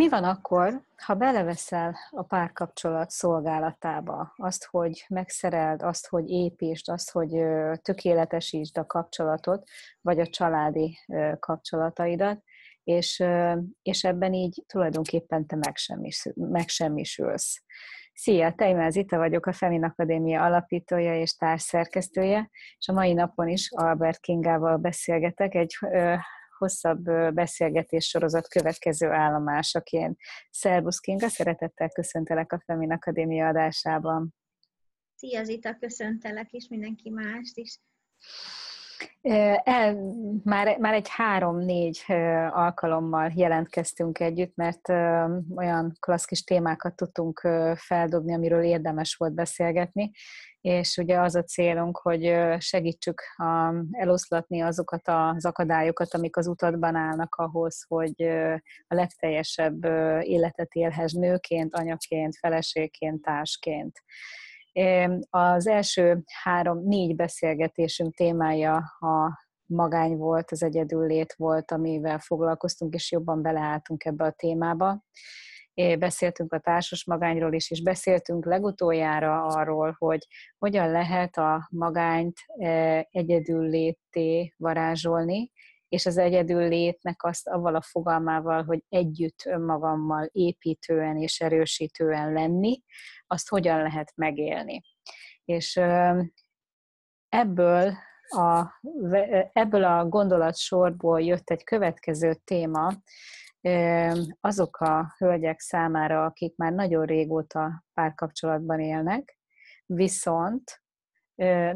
Mi van akkor, ha beleveszel a párkapcsolat szolgálatába azt, hogy megszereld, azt, hogy építsd, azt, hogy tökéletesítsd a kapcsolatot, vagy a családi kapcsolataidat, és, és ebben így tulajdonképpen te megsemmisülsz. Szia, Teimel Zita vagyok, a Femin Akadémia alapítója és társszerkesztője, és a mai napon is Albert Kingával beszélgetek, egy hosszabb beszélgetés sorozat következő állomásaként. Szerbusz Kinga, szeretettel köszöntelek a Femin Akadémia adásában. Szia Zita, köszöntelek, és mindenki mást is. El, már, már egy három-négy alkalommal jelentkeztünk együtt, mert olyan klassz kis témákat tudtunk feldobni, amiről érdemes volt beszélgetni, és ugye az a célunk, hogy segítsük eloszlatni azokat az akadályokat, amik az utatban állnak ahhoz, hogy a legteljesebb életet élhez nőként, anyaként, feleségként, társként. Az első három-négy beszélgetésünk témája a magány volt, az egyedüllét volt, amivel foglalkoztunk, és jobban beleálltunk ebbe a témába. Beszéltünk a társas magányról is, és beszéltünk legutoljára arról, hogy hogyan lehet a magányt egyedüllété varázsolni, és az egyedül létnek azt avval a fogalmával, hogy együtt önmagammal építően és erősítően lenni, azt hogyan lehet megélni. És ebből a, ebből a gondolatsorból jött egy következő téma, azok a hölgyek számára, akik már nagyon régóta párkapcsolatban élnek, viszont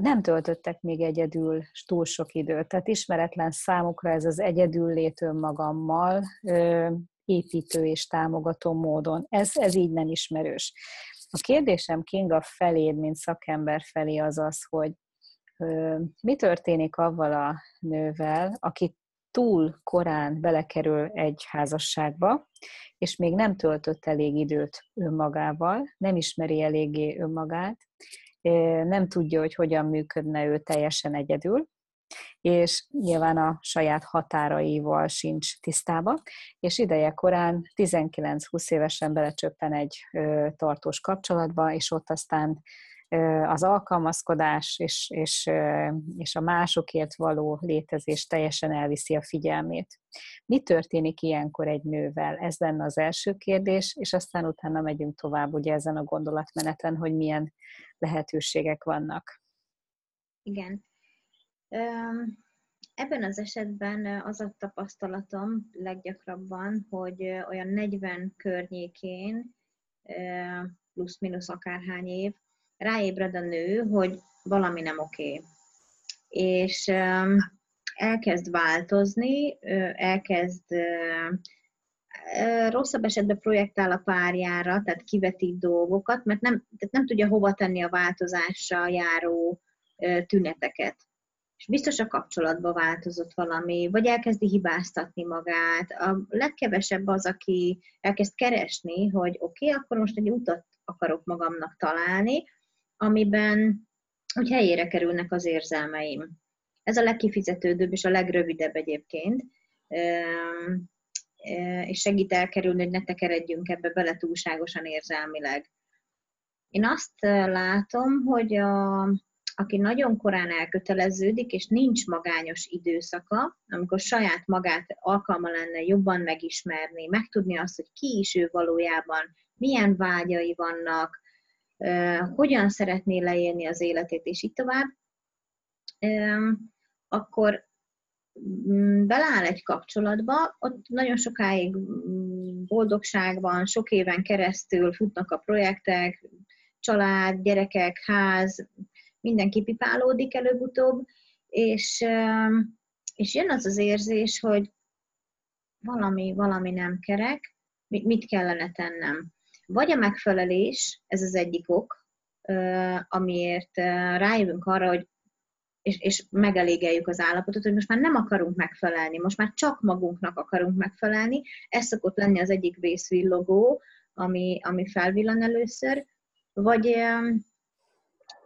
nem töltöttek még egyedül túl sok időt. Tehát ismeretlen számukra ez az egyedül lét önmagammal építő és támogató módon. Ez, ez így nem ismerős. A kérdésem Kinga feléd, mint szakember felé az az, hogy mi történik avval a nővel, aki túl korán belekerül egy házasságba, és még nem töltött elég időt önmagával, nem ismeri eléggé önmagát, nem tudja, hogy hogyan működne ő teljesen egyedül, és nyilván a saját határaival sincs tisztába, és ideje korán 19-20 évesen belecsöppen egy tartós kapcsolatba, és ott aztán az alkalmazkodás és, és, és a másokért való létezés teljesen elviszi a figyelmét. Mi történik ilyenkor egy nővel? Ez lenne az első kérdés, és aztán utána megyünk tovább ugye ezen a gondolatmeneten, hogy milyen lehetőségek vannak. Igen. Ebben az esetben az a tapasztalatom leggyakrabban, hogy olyan 40 környékén, plusz-minusz akárhány év, ráébred a nő, hogy valami nem oké. És elkezd változni, elkezd rosszabb esetben projektál a párjára, tehát kivetít dolgokat, mert nem, tehát nem tudja hova tenni a változással járó tüneteket. És biztos a kapcsolatban változott valami, vagy elkezdi hibáztatni magát. A legkevesebb az, aki elkezd keresni, hogy oké, okay, akkor most egy utat akarok magamnak találni, amiben hogy helyére kerülnek az érzelmeim. Ez a legkifizetődőbb és a legrövidebb egyébként, és segít elkerülni, hogy ne tekeredjünk ebbe bele túlságosan érzelmileg. Én azt látom, hogy a, aki nagyon korán elköteleződik, és nincs magányos időszaka, amikor saját magát alkalma lenne jobban megismerni, megtudni azt, hogy ki is ő valójában, milyen vágyai vannak, hogyan szeretné leélni az életét, és így tovább, akkor mm, beleáll egy kapcsolatba, ott nagyon sokáig mm, boldogságban, sok éven keresztül futnak a projektek, család, gyerekek, ház, mindenki pipálódik előbb-utóbb, és, és jön az az érzés, hogy valami, valami nem kerek, mit kellene tennem. Vagy a megfelelés, ez az egyik ok, amiért rájövünk arra, hogy és, és megelégeljük az állapotot, hogy most már nem akarunk megfelelni, most már csak magunknak akarunk megfelelni. Ez szokott lenni az egyik vészvillogó, ami, ami felvillan először. Vagy,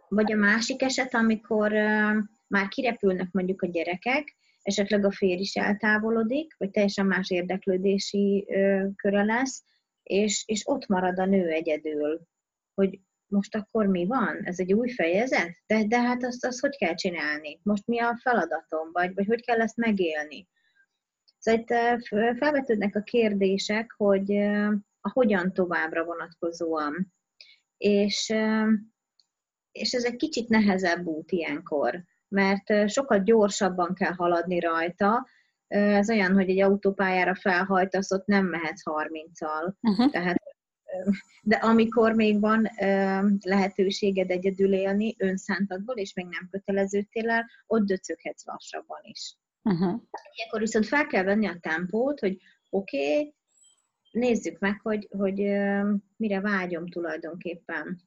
vagy a másik eset, amikor már kirepülnek mondjuk a gyerekek, esetleg a férj is eltávolodik, vagy teljesen más érdeklődési köre lesz, és, és ott marad a nő egyedül, hogy most akkor mi van? Ez egy új fejezet? De, de hát azt, azt hogy kell csinálni? Most mi a feladatom? Vagy, vagy hogy kell ezt megélni? Szóval itt felvetődnek a kérdések, hogy a hogyan továbbra vonatkozóan. És, és ez egy kicsit nehezebb út ilyenkor, mert sokkal gyorsabban kell haladni rajta, ez olyan, hogy egy autópályára felhajtasz, ott nem mehetsz 30-al. Uh-huh. Tehát, de amikor még van lehetőséged egyedül élni önszántadból, és még nem köteleződtél el, ott döcöghetsz lassabban is. Uh-huh. Ilyenkor viszont fel kell venni a tempót, hogy oké, okay, nézzük meg, hogy, hogy mire vágyom tulajdonképpen.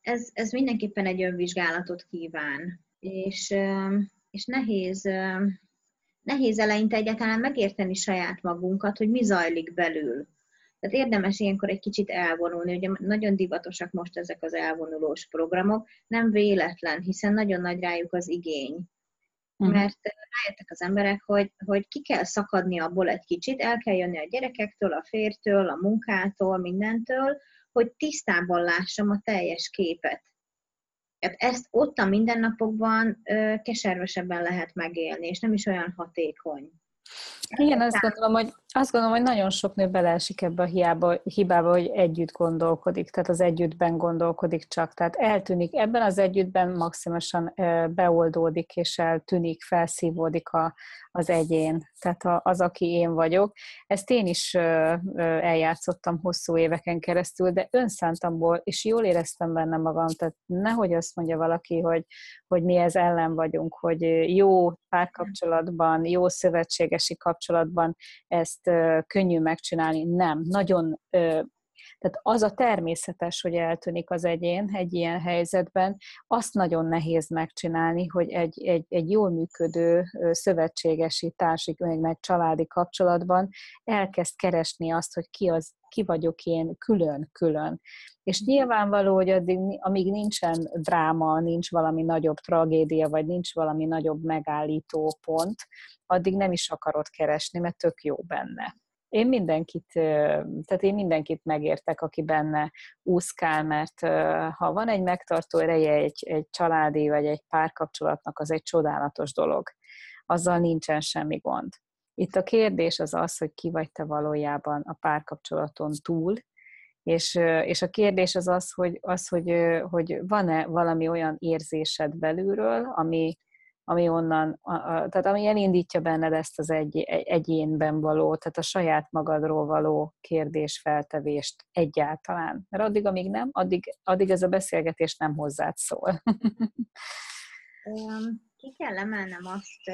Ez, ez mindenképpen egy önvizsgálatot kíván, és, és nehéz, nehéz eleinte egyáltalán megérteni saját magunkat, hogy mi zajlik belül. Tehát érdemes ilyenkor egy kicsit elvonulni, ugye nagyon divatosak most ezek az elvonulós programok, nem véletlen, hiszen nagyon nagy rájuk az igény. Uh-huh. Mert rájöttek az emberek, hogy, hogy ki kell szakadni abból egy kicsit, el kell jönni a gyerekektől, a fértől, a munkától, mindentől, hogy tisztában lássam a teljes képet. Hát ezt ott a mindennapokban ö, keservesebben lehet megélni, és nem is olyan hatékony. Igen, azt gondolom, hogy, azt gondolom, hogy nagyon sok nő beleesik ebbe a hiába, hibába, hogy együtt gondolkodik, tehát az együttben gondolkodik csak. Tehát eltűnik, ebben az együttben maximálisan beoldódik, és eltűnik, felszívódik a, az egyén, tehát az, aki én vagyok. Ezt én is eljátszottam hosszú éveken keresztül, de önszántamból, és jól éreztem benne magam, tehát nehogy azt mondja valaki, hogy, hogy mi ez ellen vagyunk, hogy jó párkapcsolatban, jó szövetségesi kapcsolatban ezt könnyű megcsinálni. Nem, nagyon tehát az a természetes, hogy eltűnik az egyén egy ilyen helyzetben, azt nagyon nehéz megcsinálni, hogy egy, egy, egy jól működő szövetségesi, társi, meg családi kapcsolatban elkezd keresni azt, hogy ki az, ki vagyok én külön-külön. És nyilvánvaló, hogy addig, amíg nincsen dráma, nincs valami nagyobb tragédia, vagy nincs valami nagyobb megállító pont, addig nem is akarod keresni, mert tök jó benne én mindenkit, tehát én mindenkit megértek, aki benne úszkál, mert ha van egy megtartó ereje egy, egy családi vagy egy párkapcsolatnak, az egy csodálatos dolog. Azzal nincsen semmi gond. Itt a kérdés az az, hogy ki vagy te valójában a párkapcsolaton túl, és, és a kérdés az az, hogy, az, hogy, hogy van-e valami olyan érzésed belülről, ami, ami onnan, tehát ami elindítja benned ezt az egy, egyénben való, tehát a saját magadról való kérdésfeltevést egyáltalán. Mert addig, amíg nem, addig, addig ez a beszélgetés nem hozzád szól. Ki kell emelnem azt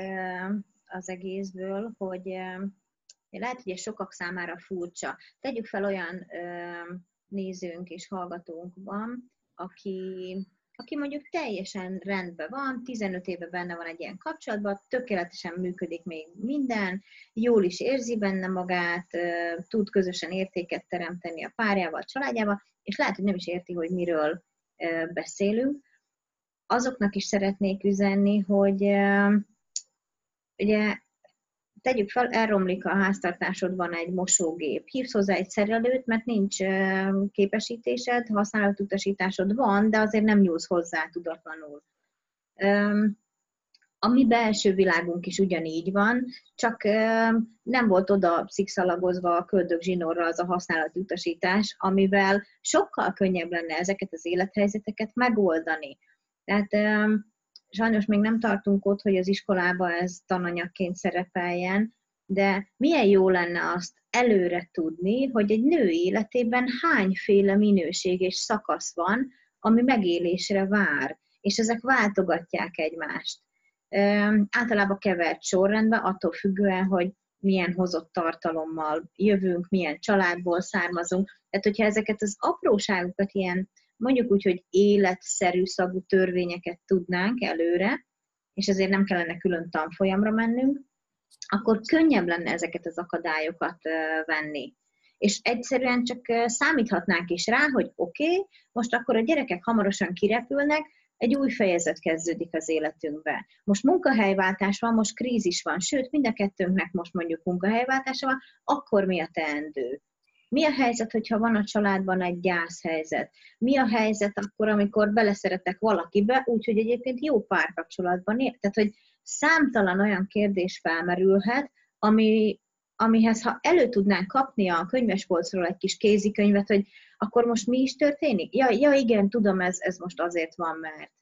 az egészből, hogy lehet, hogy ez sokak számára furcsa. Tegyük fel olyan nézőnk és hallgatónk van, aki aki mondjuk teljesen rendben van, 15 éve benne van egy ilyen kapcsolatban, tökéletesen működik még minden, jól is érzi benne magát, tud közösen értéket teremteni a párjával, a családjával, és lehet, hogy nem is érti, hogy miről beszélünk. Azoknak is szeretnék üzenni, hogy ugye tegyük fel, elromlik a háztartásodban egy mosógép. Hívsz hozzá egy szerelőt, mert nincs képesítésed, használatutasításod van, de azért nem nyúlsz hozzá tudatlanul. A mi belső világunk is ugyanígy van, csak nem volt oda szikszalagozva a köldök zsinórra az a használatutasítás, amivel sokkal könnyebb lenne ezeket az élethelyzeteket megoldani. Tehát sajnos még nem tartunk ott, hogy az iskolába ez tananyagként szerepeljen, de milyen jó lenne azt előre tudni, hogy egy nő életében hányféle minőség és szakasz van, ami megélésre vár, és ezek váltogatják egymást. Általában kevert sorrendben, attól függően, hogy milyen hozott tartalommal jövünk, milyen családból származunk. Tehát, hogyha ezeket az apróságokat ilyen mondjuk úgy, hogy életszerű szagú törvényeket tudnánk előre, és ezért nem kellene külön tanfolyamra mennünk, akkor könnyebb lenne ezeket az akadályokat venni. És egyszerűen csak számíthatnánk is rá, hogy oké, okay, most akkor a gyerekek hamarosan kirepülnek, egy új fejezet kezdődik az életünkbe. Most munkahelyváltás van, most krízis van, sőt, mind a kettőnknek most mondjuk munkahelyváltása van, akkor mi a teendő? Mi a helyzet, hogyha van a családban egy gyászhelyzet? Mi a helyzet akkor, amikor beleszeretek valakibe, úgyhogy egyébként jó párkapcsolatban él? Tehát, hogy számtalan olyan kérdés felmerülhet, ami, amihez ha elő tudnánk kapni a könyvespolcról egy kis kézikönyvet, hogy akkor most mi is történik? Ja, ja igen, tudom, ez, ez most azért van, mert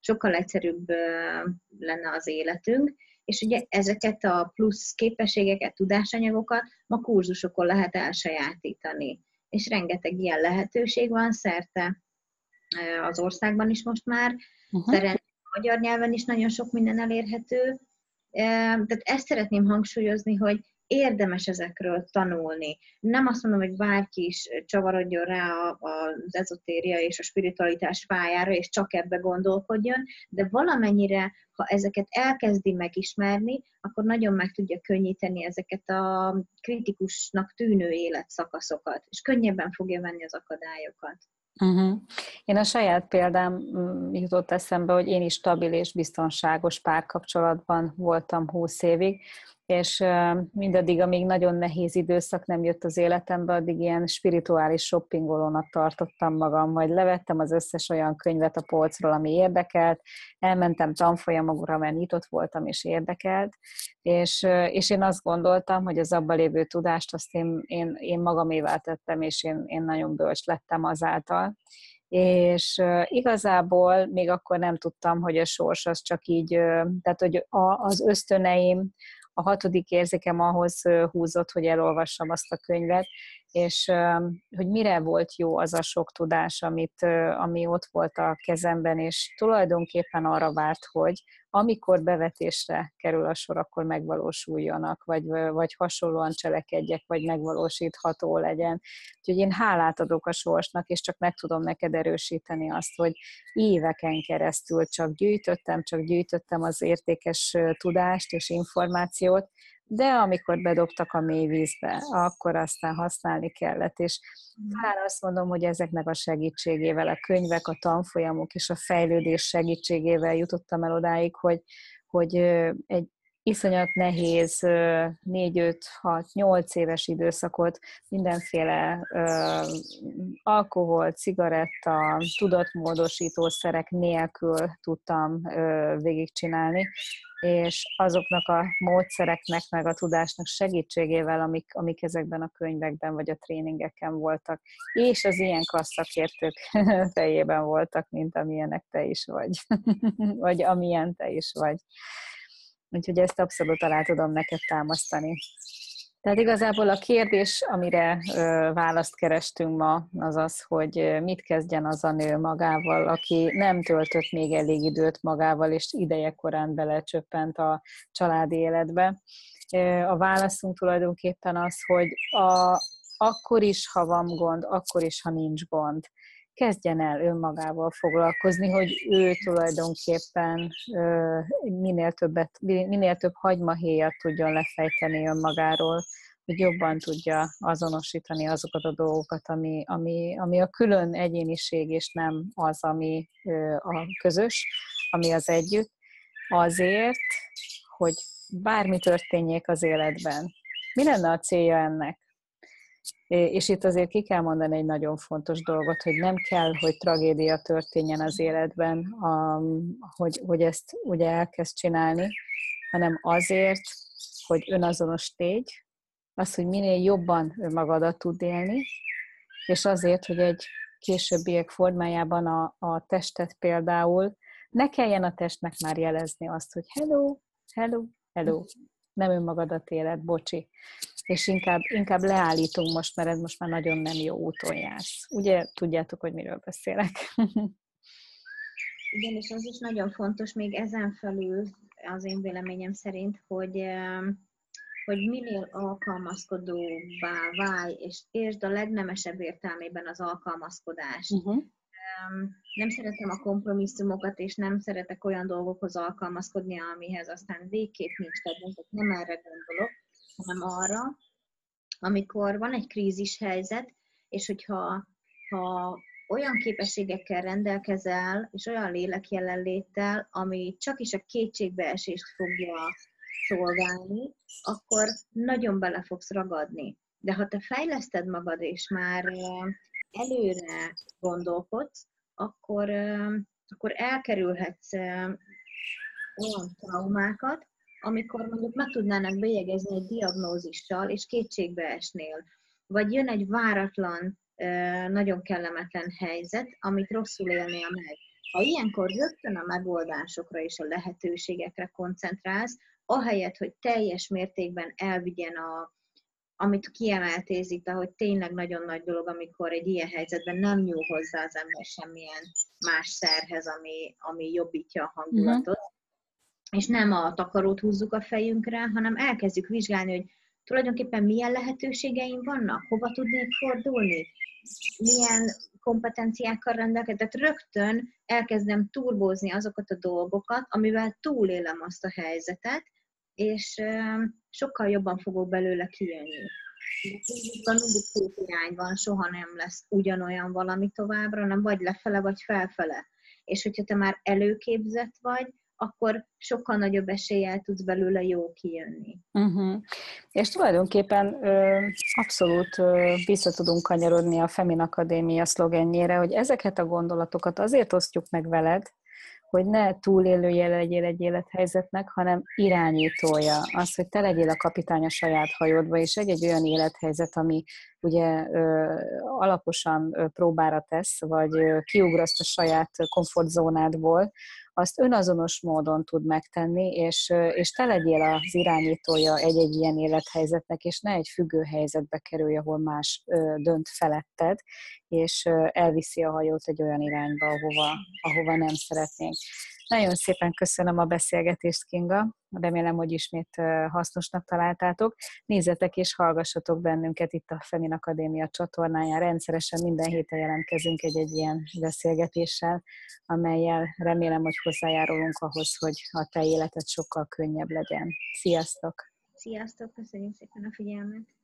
sokkal egyszerűbb lenne az életünk, és ugye ezeket a plusz képességeket, tudásanyagokat ma kurzusokon lehet elsajátítani. És rengeteg ilyen lehetőség van szerte az országban is most már. Uh-huh. Szerencsére magyar nyelven is nagyon sok minden elérhető. Tehát ezt szeretném hangsúlyozni, hogy érdemes ezekről tanulni. Nem azt mondom, hogy bárki is csavarodjon rá az ezotéria és a spiritualitás pályára, és csak ebbe gondolkodjon, de valamennyire, ha ezeket elkezdi megismerni, akkor nagyon meg tudja könnyíteni ezeket a kritikusnak tűnő életszakaszokat, és könnyebben fogja venni az akadályokat. Uh-huh. Én a saját példám mm, jutott eszembe, hogy én is stabil és biztonságos párkapcsolatban voltam húsz évig, és mindaddig, amíg nagyon nehéz időszak nem jött az életembe, addig ilyen spirituális shoppingolónak tartottam magam, majd levettem az összes olyan könyvet a polcról, ami érdekelt, elmentem tanfolyamokra, mert nyitott voltam és érdekelt, és, és én azt gondoltam, hogy az abban lévő tudást azt én, én, én magamévá tettem, és én, én nagyon bölcs lettem azáltal, és igazából még akkor nem tudtam, hogy a sors az csak így, tehát hogy az ösztöneim, a hatodik érzékem ahhoz húzott, hogy elolvassam azt a könyvet, és hogy mire volt jó az a sok tudás, amit, ami ott volt a kezemben, és tulajdonképpen arra várt, hogy amikor bevetésre kerül a sor, akkor megvalósuljanak, vagy, vagy hasonlóan cselekedjek, vagy megvalósítható legyen. Úgyhogy én hálát adok a sorsnak, és csak meg tudom neked erősíteni azt, hogy éveken keresztül csak gyűjtöttem, csak gyűjtöttem az értékes tudást és információt, de amikor bedobtak a mély vízbe, akkor aztán használni kellett, és talán azt mondom, hogy ezeknek a segítségével, a könyvek, a tanfolyamok és a fejlődés segítségével jutottam el odáig, hogy, hogy egy iszonyat nehéz 4-5-6-8 éves időszakot mindenféle ö, alkohol, cigaretta, tudatmódosító szerek nélkül tudtam végigcsinálni, és azoknak a módszereknek, meg a tudásnak segítségével, amik, amik ezekben a könyvekben vagy a tréningeken voltak, és az ilyen klasszakértők fejében voltak, mint amilyenek te is vagy, vagy amilyen te is vagy. Úgyhogy ezt abszolút alá tudom neked támasztani. Tehát igazából a kérdés, amire választ kerestünk ma, az az, hogy mit kezdjen az a nő magával, aki nem töltött még elég időt magával, és ideje korán belecsöppent a családi életbe. A válaszunk tulajdonképpen az, hogy a, akkor is, ha van gond, akkor is, ha nincs gond kezdjen el önmagával foglalkozni, hogy ő tulajdonképpen minél, többet, minél több hagymahéjat tudjon lefejteni önmagáról, hogy jobban tudja azonosítani azokat a dolgokat, ami, ami, ami a külön egyéniség, és nem az, ami a közös, ami az együtt, azért, hogy bármi történjék az életben. Mi lenne a célja ennek? És itt azért ki kell mondani egy nagyon fontos dolgot, hogy nem kell, hogy tragédia történjen az életben, hogy, hogy ezt ugye elkezd csinálni, hanem azért, hogy önazonos tégy, az, hogy minél jobban önmagadat tud élni, és azért, hogy egy későbbiek formájában a, a testet például ne kelljen a testnek már jelezni azt, hogy hello, hello, hello, nem önmagadat éled, bocsi és inkább, inkább leállítunk most, mert ez most már nagyon nem jó úton jársz. Ugye tudjátok, hogy miről beszélek? Igen, és az is nagyon fontos még ezen felül az én véleményem szerint, hogy hogy minél alkalmazkodóbbá válj, és értsd a legnemesebb értelmében az alkalmazkodást. Uh-huh. Nem szeretem a kompromisszumokat, és nem szeretek olyan dolgokhoz alkalmazkodni, amihez aztán végképp nincs kedvem, nem erre gondolok, hanem arra, amikor van egy krízis helyzet, és hogyha ha olyan képességekkel rendelkezel, és olyan lélekjelenléttel, ami csak is a kétségbeesést fogja szolgálni, akkor nagyon bele fogsz ragadni. De ha te fejleszted magad, és már előre gondolkodsz, akkor, akkor elkerülhetsz olyan traumákat, amikor mondjuk meg tudnának bélyegezni egy diagnózissal, és kétségbe esnél. Vagy jön egy váratlan, nagyon kellemetlen helyzet, amit rosszul élnél meg. Ha ilyenkor rögtön a megoldásokra és a lehetőségekre koncentrálsz, ahelyett, hogy teljes mértékben elvigyen a, amit kiemeltéz itt, ahogy tényleg nagyon nagy dolog, amikor egy ilyen helyzetben nem nyúl hozzá az ember semmilyen más szerhez, ami, ami jobbítja a hangulatot, uh-huh. és nem a takarót húzzuk a fejünkre, hanem elkezdjük vizsgálni, hogy tulajdonképpen milyen lehetőségeim vannak, hova tudnék fordulni, milyen kompetenciákkal rendelkezem, tehát rögtön elkezdem turbózni azokat a dolgokat, amivel túlélem azt a helyzetet, és sokkal jobban fogok belőle kijönni. mindig két irány van, soha nem lesz ugyanolyan valami továbbra, nem vagy lefele, vagy felfele. És hogyha te már előképzett vagy, akkor sokkal nagyobb eséllyel tudsz belőle jó kijönni. Uh-huh. És tulajdonképpen ö, abszolút ö, vissza tudunk kanyarodni a Femin Akadémia szlogenjére, hogy ezeket a gondolatokat azért osztjuk meg veled, hogy ne túlélője legyél egy élethelyzetnek, hanem irányítója. Az, hogy te legyél a kapitány a saját hajódba, és egy-egy olyan élethelyzet, ami ugye alaposan próbára tesz, vagy kiugraszt a saját komfortzónádból, azt önazonos módon tud megtenni, és, és te legyél az irányítója egy-egy ilyen élethelyzetnek, és ne egy függő helyzetbe kerülj, ahol más dönt feletted, és elviszi a hajót egy olyan irányba, ahova, ahova nem szeretnénk. Nagyon szépen köszönöm a beszélgetést, Kinga. Remélem, hogy ismét hasznosnak találtátok. Nézzetek és hallgassatok bennünket itt a Femin Akadémia csatornáján. Rendszeresen minden héten jelentkezünk egy-egy ilyen beszélgetéssel, amelyel remélem, hogy hozzájárulunk ahhoz, hogy a te életed sokkal könnyebb legyen. Sziasztok! Sziasztok! Köszönjük szépen a figyelmet!